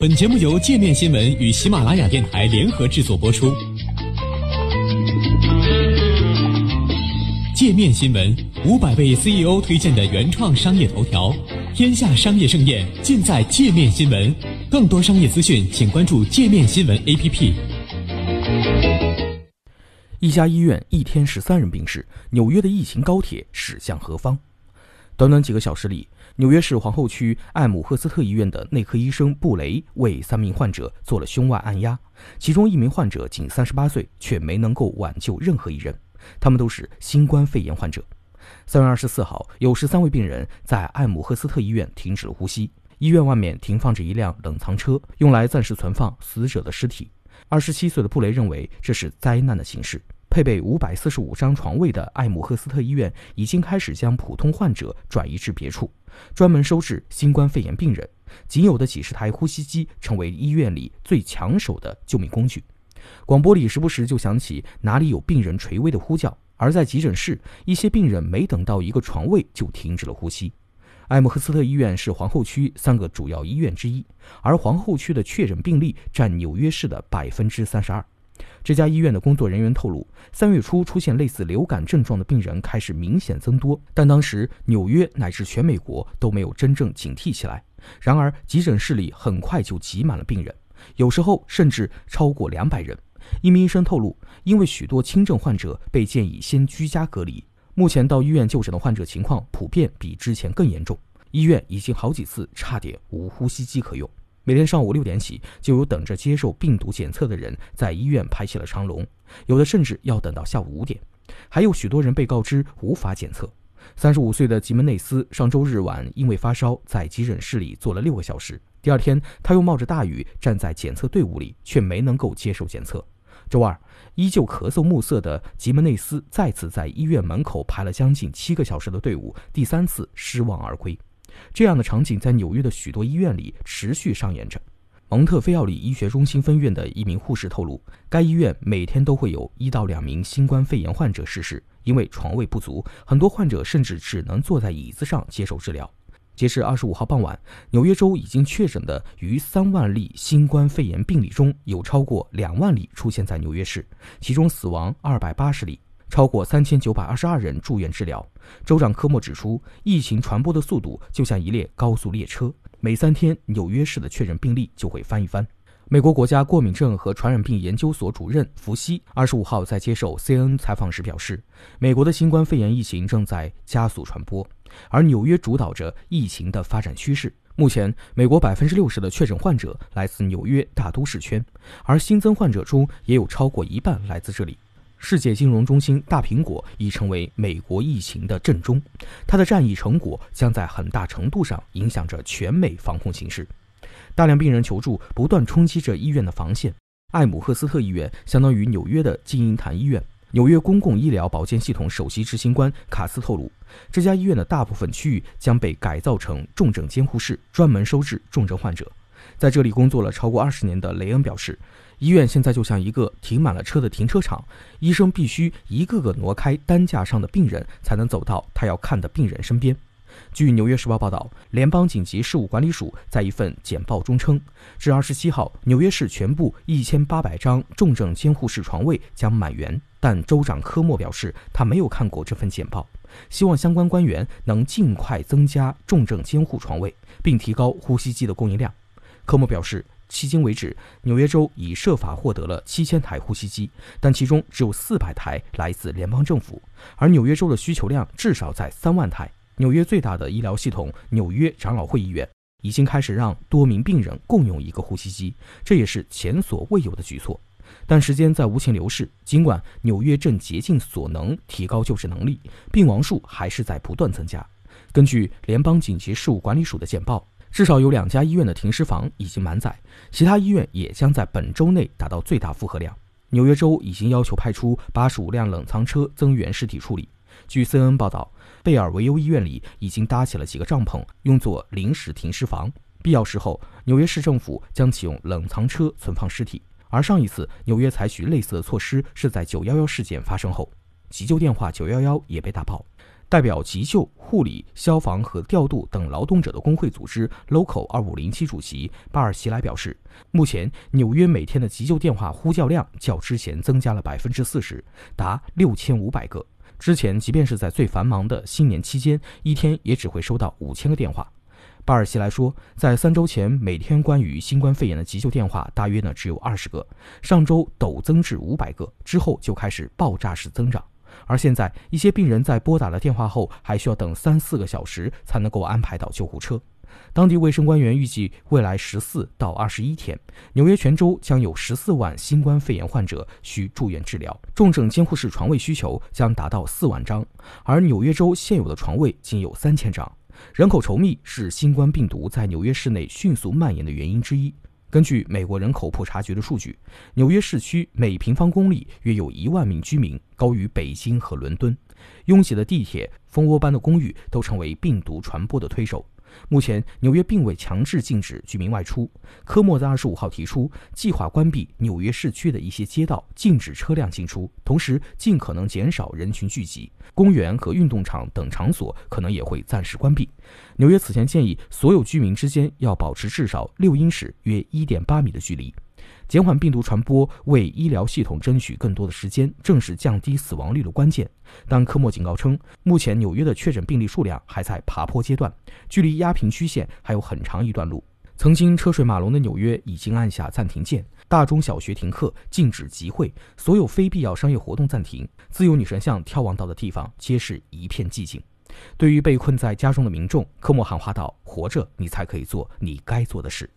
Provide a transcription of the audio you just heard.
本节目由界面新闻与喜马拉雅电台联合制作播出。界面新闻五百位 CEO 推荐的原创商业头条，天下商业盛宴尽在界面新闻。更多商业资讯，请关注界面新闻 APP。一家医院一天十三人病逝，纽约的疫情高铁驶向何方？短短几个小时里，纽约市皇后区艾姆赫斯特医院的内科医生布雷为三名患者做了胸外按压，其中一名患者仅三十八岁，却没能够挽救任何一人。他们都是新冠肺炎患者。三月二十四号，有十三位病人在艾姆赫斯特医院停止了呼吸。医院外面停放着一辆冷藏车，用来暂时存放死者的尸体。二十七岁的布雷认为这是灾难的形式。配备五百四十五张床位的艾姆赫斯特医院已经开始将普通患者转移至别处，专门收治新冠肺炎病人。仅有的几十台呼吸机成为医院里最抢手的救命工具。广播里时不时就响起哪里有病人垂危的呼叫，而在急诊室，一些病人没等到一个床位就停止了呼吸。艾姆赫斯特医院是皇后区三个主要医院之一，而皇后区的确诊病例占纽约市的百分之三十二。这家医院的工作人员透露，三月初出现类似流感症状的病人开始明显增多，但当时纽约乃至全美国都没有真正警惕起来。然而，急诊室里很快就挤满了病人，有时候甚至超过两百人。一名医生透露，因为许多轻症患者被建议先居家隔离，目前到医院就诊的患者情况普遍比之前更严重，医院已经好几次差点无呼吸机可用。每天上午六点起，就有等着接受病毒检测的人在医院排起了长龙，有的甚至要等到下午五点。还有许多人被告知无法检测。三十五岁的吉门内斯上周日晚因为发烧，在急诊室里坐了六个小时。第二天，他又冒着大雨站在检测队伍里，却没能够接受检测。周二，依旧咳嗽目涩的吉门内斯再次在医院门口排了将近七个小时的队伍，第三次失望而归。这样的场景在纽约的许多医院里持续上演着。蒙特菲奥里医学中心分院的一名护士透露，该医院每天都会有一到两名新冠肺炎患者逝世，因为床位不足，很多患者甚至只能坐在椅子上接受治疗。截至二十五号傍晚，纽约州已经确诊的逾三万例新冠肺炎病例中，有超过两万例出现在纽约市，其中死亡二百八十例。超过三千九百二十二人住院治疗。州长科莫指出，疫情传播的速度就像一列高速列车，每三天纽约市的确诊病例就会翻一番。美国国家过敏症和传染病研究所主任福西二十五号在接受 CNN 采访时表示，美国的新冠肺炎疫情正在加速传播，而纽约主导着疫情的发展趋势。目前，美国百分之六十的确诊患者来自纽约大都市圈，而新增患者中也有超过一半来自这里。世界金融中心大苹果已成为美国疫情的震中，它的战役成果将在很大程度上影响着全美防控形势。大量病人求助，不断冲击着医院的防线。艾姆赫斯特医院相当于纽约的金银潭医院。纽约公共医疗保健系统首席执行官卡斯透露，这家医院的大部分区域将被改造成重症监护室，专门收治重症患者。在这里工作了超过二十年的雷恩表示。医院现在就像一个停满了车的停车场，医生必须一个个挪开担架上的病人，才能走到他要看的病人身边。据《纽约时报》报道，联邦紧急事务管理署在一份简报中称，至二十七号，纽约市全部一千八百张重症监护室床位将满员。但州长科莫表示，他没有看过这份简报，希望相关官员能尽快增加重症监护床位，并提高呼吸机的供应量。科莫表示。迄今为止，纽约州已设法获得了七千台呼吸机，但其中只有四百台来自联邦政府，而纽约州的需求量至少在三万台。纽约最大的医疗系统——纽约长老会医院，已经开始让多名病人共用一个呼吸机，这也是前所未有的举措。但时间在无情流逝，尽管纽约正竭尽所能提高救治能力，病亡数还是在不断增加。根据联邦紧急事务管理署的简报。至少有两家医院的停尸房已经满载，其他医院也将在本周内达到最大负荷量。纽约州已经要求派出八十五辆冷藏车增援尸体处理。据 CNN 报道，贝尔维尤医院里已经搭起了几个帐篷，用作临时停尸房。必要时候，纽约市政府将启用冷藏车存放尸体。而上一次纽约采取类似的措施是在911事件发生后，急救电话911也被打爆。代表急救、护理、消防和调度等劳动者的工会组织 Local 二五零七主席巴尔西莱表示，目前纽约每天的急救电话呼叫量较之前增加了百分之四十，达六千五百个。之前，即便是在最繁忙的新年期间，一天也只会收到五千个电话。巴尔西莱说，在三周前，每天关于新冠肺炎的急救电话大约呢只有二十个，上周陡增至五百个，之后就开始爆炸式增长。而现在，一些病人在拨打了电话后，还需要等三四个小时才能够安排到救护车。当地卫生官员预计，未来十四到二十一天，纽约全州将有十四万新冠肺炎患者需住院治疗，重症监护室床位需求将达到四万张，而纽约州现有的床位仅有三千张。人口稠密是新冠病毒在纽约市内迅速蔓延的原因之一。根据美国人口普查局的数据，纽约市区每平方公里约有一万名居民，高于北京和伦敦。拥挤的地铁、蜂窝般的公寓都成为病毒传播的推手。目前，纽约并未强制禁止居民外出。科莫在二十五号提出，计划关闭纽约市区的一些街道，禁止车辆进出，同时尽可能减少人群聚集。公园和运动场等场所可能也会暂时关闭。纽约此前建议所有居民之间要保持至少六英尺（约一点八米）的距离。减缓病毒传播，为医疗系统争取更多的时间，正是降低死亡率的关键。但科莫警告称，目前纽约的确诊病例数量还在爬坡阶段，距离压平曲线还有很长一段路。曾经车水马龙的纽约已经按下暂停键，大中小学停课，禁止集会，所有非必要商业活动暂停，自由女神像眺望到的地方皆是一片寂静。对于被困在家中的民众，科莫喊话道：“活着，你才可以做你该做的事。”